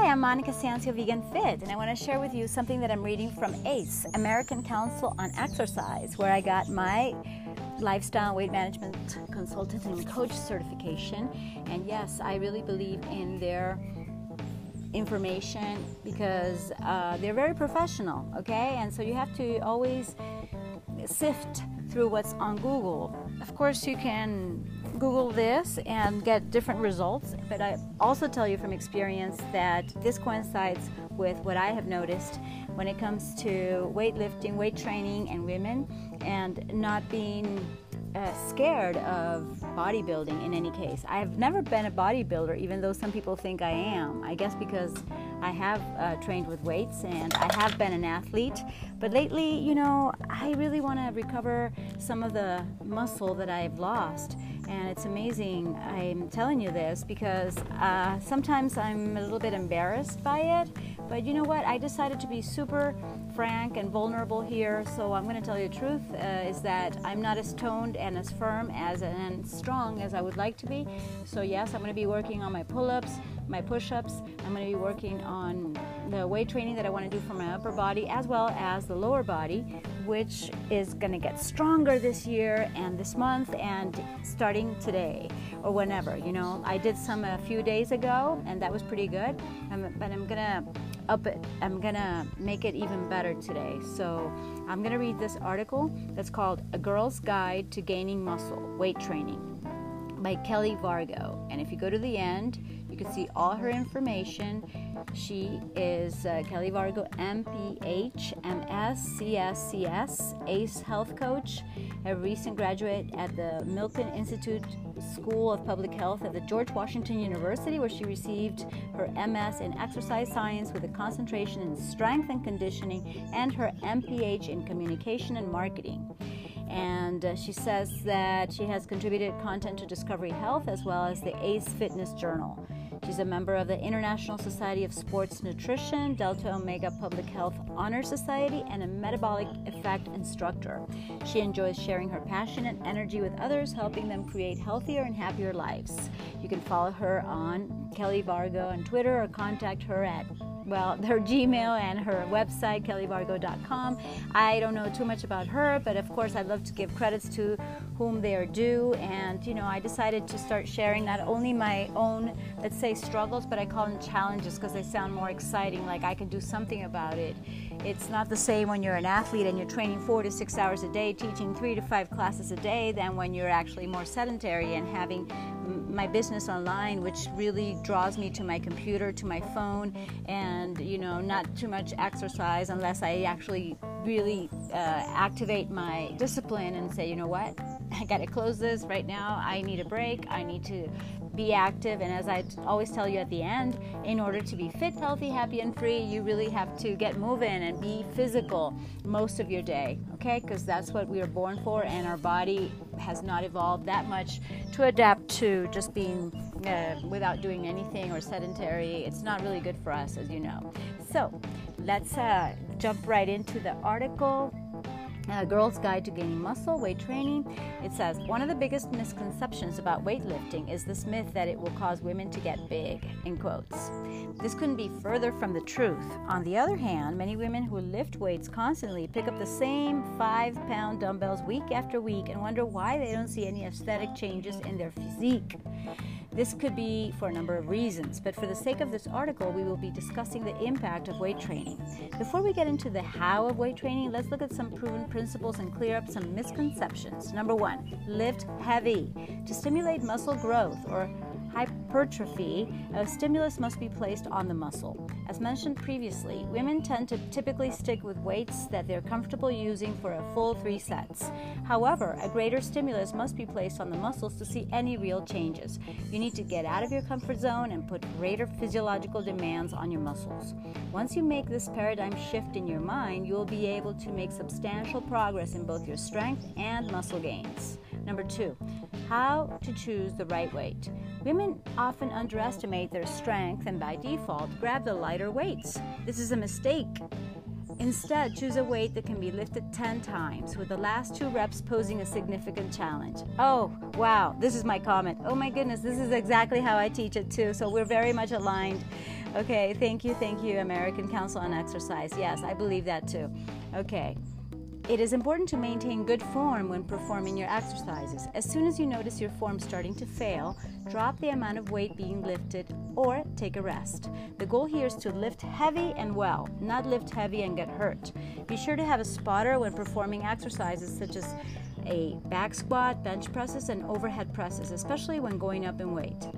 Hi, I'm Monica Sancio Vegan Fit, and I want to share with you something that I'm reading from ACE, American Council on Exercise, where I got my lifestyle weight management consultant and coach certification. And yes, I really believe in their information because uh, they're very professional, okay? And so you have to always sift through what's on Google. Of course, you can Google this and get different results, but I also tell you from experience that this coincides with what I have noticed when it comes to weightlifting, weight training, and women, and not being uh, scared of bodybuilding in any case. I've never been a bodybuilder, even though some people think I am. I guess because I have uh, trained with weights and I have been an athlete. But lately, you know, I really want to recover some of the muscle that I've lost. And it's amazing. I'm telling you this because uh, sometimes I'm a little bit embarrassed by it. But you know what? I decided to be super frank and vulnerable here. So I'm going to tell you the truth uh, is that I'm not as toned and as firm as and strong as I would like to be. So yes, I'm going to be working on my pull-ups, my push-ups. I'm going to be working on the weight training that I want to do for my upper body as well as the lower body, which is going to get stronger this year and this month and starting today or whenever. You know, I did some a few days ago and that was pretty good. Um, but I'm going to up it. I'm gonna make it even better today. So I'm gonna read this article that's called A Girl's Guide to Gaining Muscle Weight Training by Kelly Vargo. And if you go to the end, can see all her information. She is uh, Kelly Vargo, MPH, MS, CSCS, ACE Health Coach, a recent graduate at the Milken Institute School of Public Health at the George Washington University, where she received her MS in exercise science with a concentration in strength and conditioning, and her MPH in communication and marketing. And uh, she says that she has contributed content to Discovery Health as well as the ACE Fitness Journal. She's a member of the International Society of Sports Nutrition, Delta Omega Public Health Honor Society, and a metabolic effect instructor. She enjoys sharing her passion and energy with others, helping them create healthier and happier lives. You can follow her on Kelly Vargo on Twitter or contact her at well, her Gmail and her website, kellyvargo.com. I don't know too much about her, but of course, I'd love to give credits to whom they are due. And, you know, I decided to start sharing not only my own, let's say, struggles, but I call them challenges because they sound more exciting, like I can do something about it. It's not the same when you're an athlete and you're training four to six hours a day, teaching three to five classes a day, than when you're actually more sedentary and having my business online, which really draws me to my computer, to my phone, and you know, not too much exercise unless I actually really uh, activate my discipline and say, you know what, I got to close this right now. I need a break. I need to be active. And as I always tell you at the end, in order to be fit, healthy, happy, and free, you really have to get moving and be physical most of your day, okay? Because that's what we are born for, and our body has not evolved that much to adapt to just being uh, without doing anything or sedentary. It's not really good for us, as you know. So let's uh, jump right into the article a Girl's Guide to Gaining Muscle, Weight Training. It says one of the biggest misconceptions about weightlifting is this myth that it will cause women to get big, in quotes. This couldn't be further from the truth. On the other hand, many women who lift weights constantly pick up the same five pound dumbbells week after week and wonder why they don't see any aesthetic changes in their physique. This could be for a number of reasons, but for the sake of this article, we will be discussing the impact of weight training. Before we get into the how of weight training, let's look at some proven principles and clear up some misconceptions. Number one, lift heavy. To stimulate muscle growth or hypertrophy, a stimulus must be placed on the muscle. As mentioned previously, women tend to typically stick with weights that they're comfortable using for a full three sets. However, a greater stimulus must be placed on the muscles to see any real changes. You need to get out of your comfort zone and put greater physiological demands on your muscles. Once you make this paradigm shift in your mind, you will be able to make substantial progress in both your strength and muscle gains. Number two, how to choose the right weight. Women often underestimate their strength and by default grab the lighter weights. This is a mistake. Instead, choose a weight that can be lifted 10 times, with the last two reps posing a significant challenge. Oh, wow, this is my comment. Oh my goodness, this is exactly how I teach it too, so we're very much aligned. Okay, thank you, thank you, American Council on Exercise. Yes, I believe that too. Okay. It is important to maintain good form when performing your exercises. As soon as you notice your form starting to fail, drop the amount of weight being lifted or take a rest. The goal here is to lift heavy and well, not lift heavy and get hurt. Be sure to have a spotter when performing exercises such as a back squat, bench presses, and overhead presses, especially when going up in weight.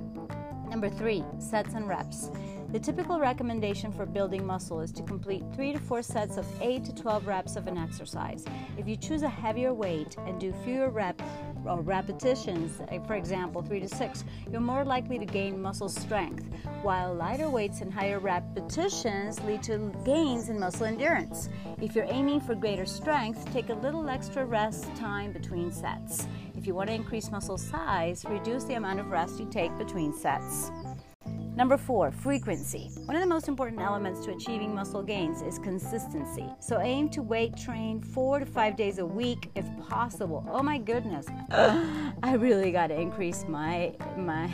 Number three, sets and reps. The typical recommendation for building muscle is to complete 3 to 4 sets of 8 to 12 reps of an exercise. If you choose a heavier weight and do fewer reps or uh, repetitions, uh, for example 3 to 6, you're more likely to gain muscle strength, while lighter weights and higher repetitions lead to gains in muscle endurance. If you're aiming for greater strength, take a little extra rest time between sets. If you want to increase muscle size, reduce the amount of rest you take between sets. Number four, frequency. One of the most important elements to achieving muscle gains is consistency. So aim to weight train four to five days a week if possible. Oh my goodness, I really got to increase my my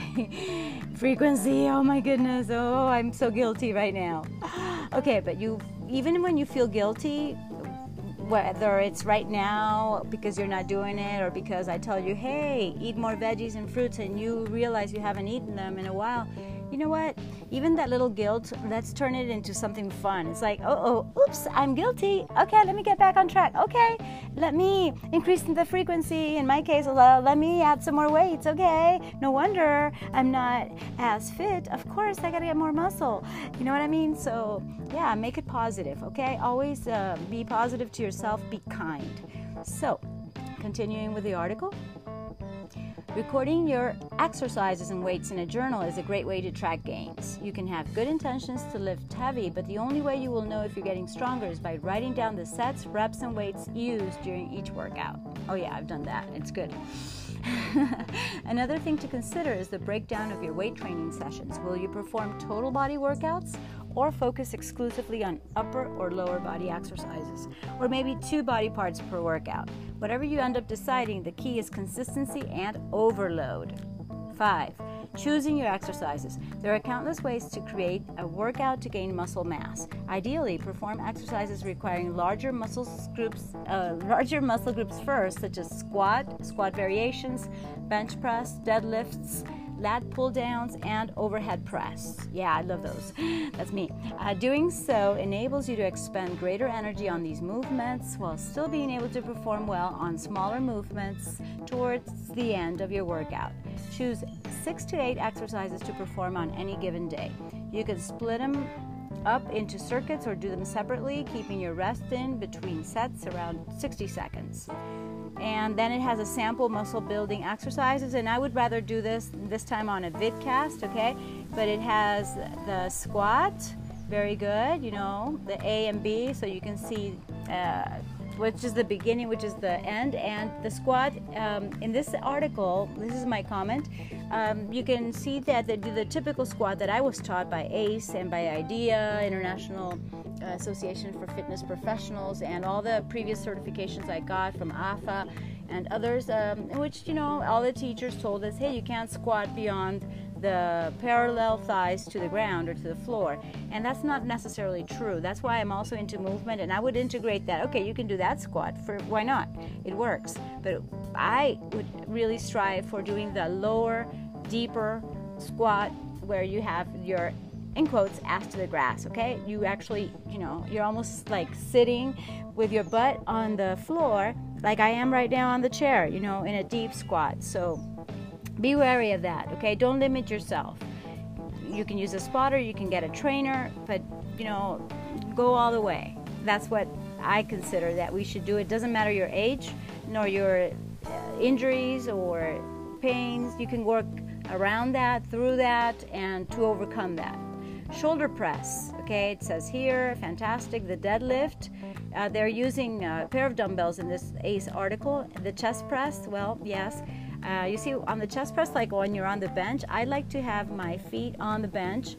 frequency. Oh my goodness. Oh, I'm so guilty right now. Okay, but you even when you feel guilty, whether it's right now because you're not doing it or because I tell you, hey, eat more veggies and fruits, and you realize you haven't eaten them in a while, you know what? Even that little guilt, let's turn it into something fun. It's like, oh, oh, oops, I'm guilty. Okay, let me get back on track. Okay, let me increase the frequency. In my case, let me add some more weights. Okay, no wonder I'm not as fit. Of course, I gotta get more muscle. You know what I mean? So, yeah, make it positive. Okay, always uh, be positive to yourself, be kind. So, continuing with the article. Recording your exercises and weights in a journal is a great way to track gains. You can have good intentions to lift heavy, but the only way you will know if you're getting stronger is by writing down the sets, reps, and weights used during each workout. Oh, yeah, I've done that. It's good. Another thing to consider is the breakdown of your weight training sessions. Will you perform total body workouts or focus exclusively on upper or lower body exercises, or maybe two body parts per workout. Whatever you end up deciding, the key is consistency and overload. 5. Choosing your exercises. There are countless ways to create a workout to gain muscle mass. Ideally, perform exercises requiring larger muscle groups, uh, larger muscle groups first, such as squat, squat variations, bench press, deadlifts, lat pull downs, and overhead press. Yeah, I love those. That's me. Uh, doing so enables you to expend greater energy on these movements while still being able to perform well on smaller movements towards the end of your workout. Choose six to eight exercises to perform on any given day. You can split them up into circuits or do them separately, keeping your rest in between sets around 60 seconds and then it has a sample muscle building exercises and i would rather do this this time on a vidcast okay? But it has the squat very good you know the a and b so you can see uh, which is the beginning which is the end and the squat um, in this article this is my comment um, you can see that the, the typical squat that i was taught by ACE and by IDEA international Association for Fitness Professionals and all the previous certifications I got from AFA and others, um, which, you know, all the teachers told us, hey, you can't squat beyond the parallel thighs to the ground or to the floor. And that's not necessarily true. That's why I'm also into movement and I would integrate that. Okay, you can do that squat for why not? It works. But I would really strive for doing the lower, deeper squat where you have your in quotes, ass to the grass, okay? You actually, you know, you're almost like sitting with your butt on the floor, like I am right now on the chair, you know, in a deep squat. So be wary of that, okay? Don't limit yourself. You can use a spotter, you can get a trainer, but, you know, go all the way. That's what I consider that we should do. It doesn't matter your age, nor your uh, injuries or pains. You can work around that, through that, and to overcome that. Shoulder press, okay, it says here, fantastic. The deadlift, uh, they're using a pair of dumbbells in this ACE article. The chest press, well, yes. Uh, you see on the chest press, like when you're on the bench, I like to have my feet on the bench.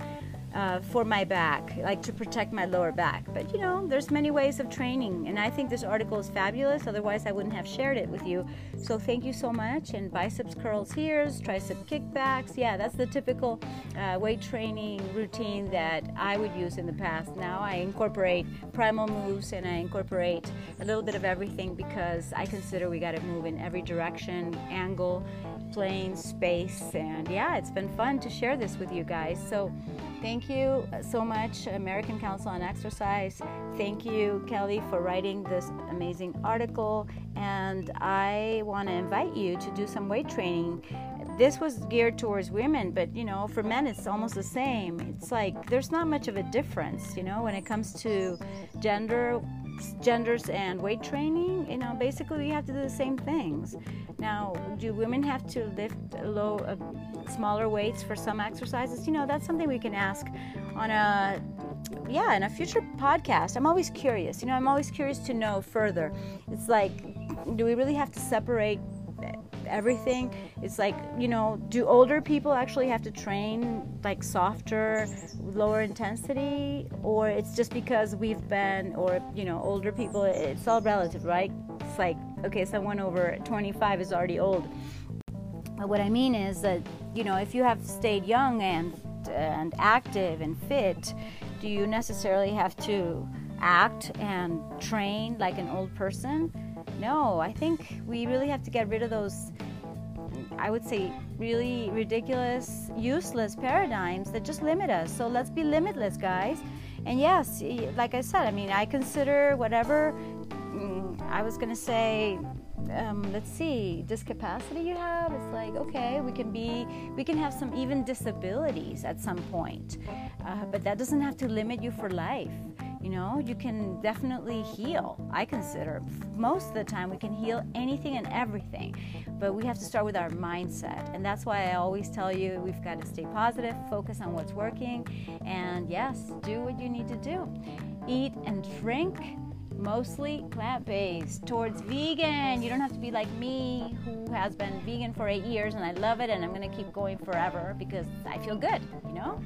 Uh, for my back, like to protect my lower back. But you know, there's many ways of training, and I think this article is fabulous. Otherwise, I wouldn't have shared it with you. So thank you so much. And biceps curls here, tricep kickbacks. Yeah, that's the typical uh, weight training routine that I would use in the past. Now I incorporate primal moves and I incorporate a little bit of everything because I consider we got to move in every direction, angle, plane, space, and yeah, it's been fun to share this with you guys. So. Thank you so much, American Council on Exercise. Thank you, Kelly, for writing this amazing article. And I want to invite you to do some weight training. This was geared towards women, but you know, for men, it's almost the same. It's like there's not much of a difference, you know, when it comes to gender genders and weight training, you know, basically we have to do the same things. Now, do women have to lift low, uh, smaller weights for some exercises? You know, that's something we can ask on a, yeah, in a future podcast. I'm always curious. You know, I'm always curious to know further. It's like, do we really have to separate everything. It's like, you know, do older people actually have to train like softer, lower intensity? Or it's just because we've been, or, you know, older people, it's all relative, right? It's like, okay, someone over 25 is already old. But what I mean is that, you know, if you have stayed young and, and active and fit, do you necessarily have to act and train like an old person? No, I think we really have to get rid of those, I would say, really ridiculous, useless paradigms that just limit us. So let's be limitless, guys. And yes, like I said, I mean, I consider whatever, mm, I was going to say, um, let's see, discapacity you have, it's like, okay, we can be, we can have some even disabilities at some point. Uh, but that doesn't have to limit you for life. You know, you can definitely heal. I consider most of the time we can heal anything and everything, but we have to start with our mindset. And that's why I always tell you we've got to stay positive, focus on what's working, and yes, do what you need to do. Eat and drink mostly plant based, towards vegan. You don't have to be like me, who has been vegan for eight years and I love it and I'm going to keep going forever because I feel good, you know?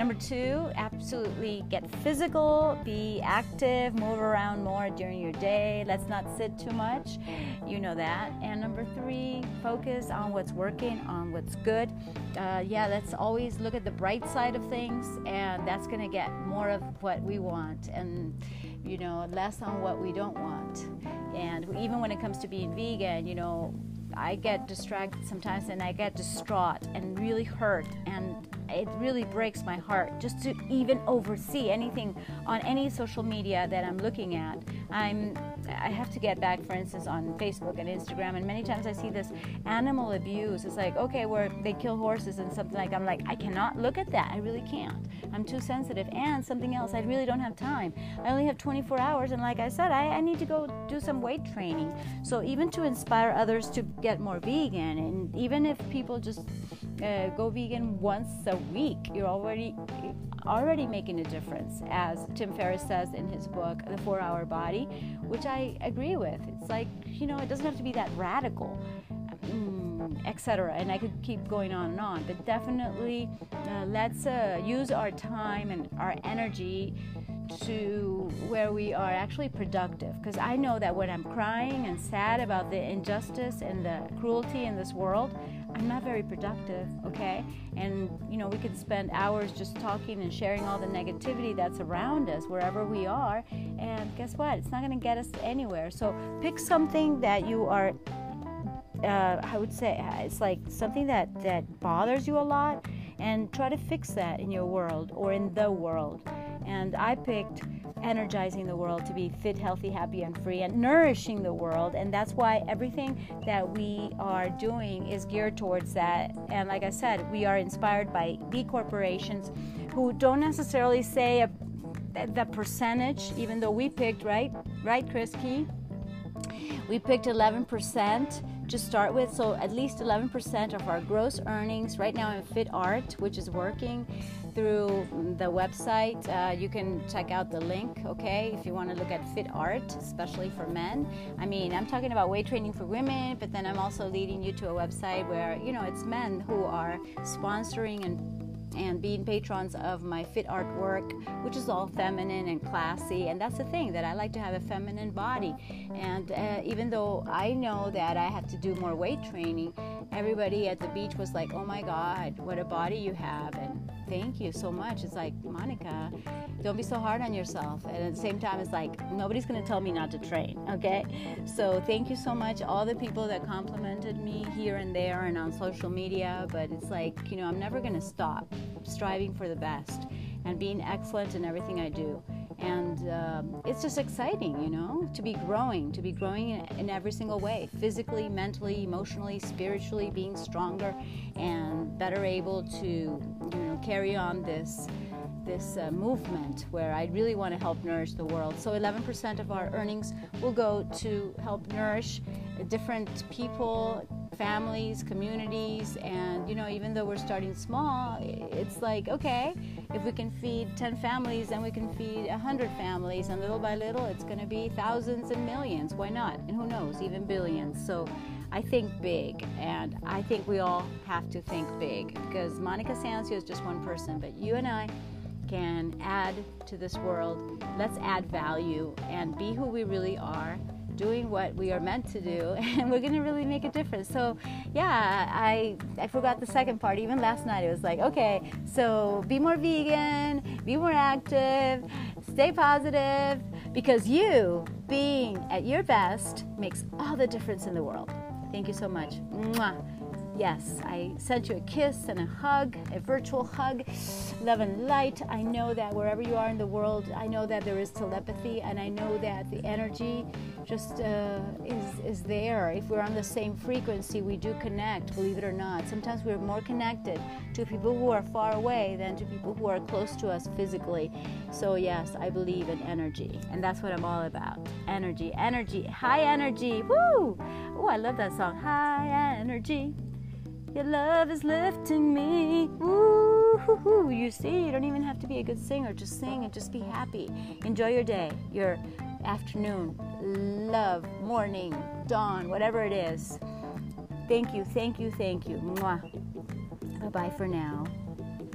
Number two, absolutely get physical, be active, move around more during your day. Let's not sit too much. You know that. And number three, focus on what's working, on what's good. Uh, yeah, let's always look at the bright side of things, and that's going to get more of what we want. And you know, less on what we don't want. And even when it comes to being vegan, you know, I get distracted sometimes and I get distraught and really hurt and it really breaks my heart just to even oversee anything on any social media that I'm looking at. I'm I have to get back, for instance, on Facebook and Instagram, and many times I see this animal abuse. It's like okay, where they kill horses and something like. I'm like, I cannot look at that. I really can't. I'm too sensitive. And something else, I really don't have time. I only have 24 hours, and like I said, I, I need to go do some weight training. So even to inspire others to get more vegan, and even if people just uh, go vegan once a week, you're already already making a difference, as Tim Ferriss says in his book, The Four Hour Body, which I agree with. It's like, you know, it doesn't have to be that radical. Mm, etc. And I could keep going on and on, but definitely uh, let's uh, use our time and our energy to where we are actually productive. Because I know that when I'm crying and sad about the injustice and the cruelty in this world, I'm not very productive, okay? And you know, we could spend hours just talking and sharing all the negativity that's around us wherever we are, and guess what? It's not going to get us anywhere. So pick something that you are uh, I would say it's like something that that bothers you a lot, and try to fix that in your world or in the world. And I picked energizing the world to be fit, healthy, happy, and free, and nourishing the world. And that's why everything that we are doing is geared towards that. And like I said, we are inspired by B corporations who don't necessarily say a, the percentage, even though we picked, right? Right, Chris Key? We picked 11% to start with, so at least 11% of our gross earnings right now in Fit Art, which is working through the website. Uh, you can check out the link, okay, if you want to look at Fit Art, especially for men. I mean, I'm talking about weight training for women, but then I'm also leading you to a website where, you know, it's men who are sponsoring and and being patrons of my fit artwork, which is all feminine and classy. And that's the thing that I like to have a feminine body. And uh, even though I know that I have to do more weight training, everybody at the beach was like, "Oh my God, what a body you have!" And thank you so much. It's like Monica, don't be so hard on yourself. And at the same time, it's like nobody's gonna tell me not to train. Okay, so thank you so much, all the people that complimented me here and there and on social media. But it's like you know, I'm never gonna stop striving for the best and being excellent in everything I do and um, it's just exciting you know to be growing to be growing in, every single way physically mentally emotionally spiritually being stronger and better able to you know carry on this this uh, movement where I really want to help nourish the world. So 11% of our earnings will go to help nourish different people, families, communities, and you know, even though we're starting small, it's like, okay, if we can feed 10 families, then we can feed 100 families, and little by little, it's going to be thousands and millions. Why not? And who knows, even billions. So I think big, and I think we all have to think big because Monica Sancio is just one person, but you and I can add to this world. Let's add value and be who we really are doing what we are meant to do and we're going to really make a difference. So yeah i i forgot the second part. Even last night it was like okay so be more vegan be more active stay positive because you being at your best makes all the difference in the world. Thank you so much. Mwah. Yes, I sent you a kiss and a hug, a virtual hug. Love and light. I know that wherever you are in the world, I know that there is telepathy, and I know that the energy just uh, is, is there. If we're on the same frequency, we do connect, believe it or not. Sometimes we're more connected to people who are far away than to people who are close to us physically. So, yes, I believe in energy, and that's what I'm all about. Energy, energy, high energy. Woo! Oh, I love that song. High energy. Your love is lifting me. Ooh, you see, you don't even have to be a good singer. Just sing and just be happy. Enjoy your day, your afternoon, love, morning, dawn, whatever it is. Thank you, thank you, thank you. Mwah. Bye bye for now.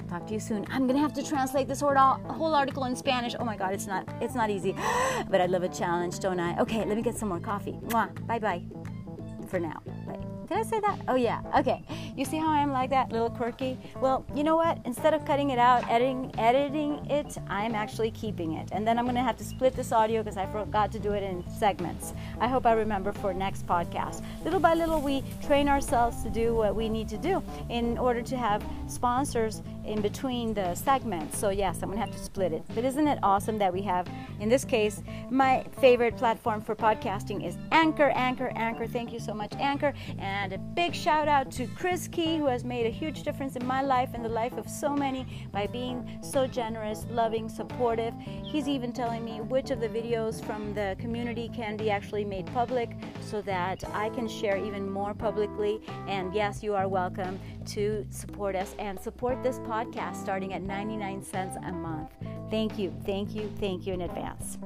Talk to you soon. I'm gonna have to translate this whole article in Spanish. Oh my God, it's not it's not easy, but I love a challenge, don't I? Okay, let me get some more coffee. Mwah. Bye bye. For now. Did I say that? Oh yeah. Okay. You see how I am like that, little quirky? Well, you know what? Instead of cutting it out, editing editing it, I'm actually keeping it. And then I'm going to have to split this audio because I forgot to do it in segments. I hope I remember for next podcast. Little by little we train ourselves to do what we need to do in order to have sponsors in between the segments. So yes, I'm to have to split it. But isn't it awesome that we have in this case my favorite platform for podcasting is Anchor, Anchor, Anchor. Thank you so much Anchor and a big shout out to Chris Key, who has made a huge difference in my life and the life of so many by being so generous, loving, supportive. He's even telling me which of the videos from the community can be actually made public so that I can share even more publicly. And yes, you are welcome to support us and support this podcast starting at 99 cents a month. Thank you, thank you, thank you in advance.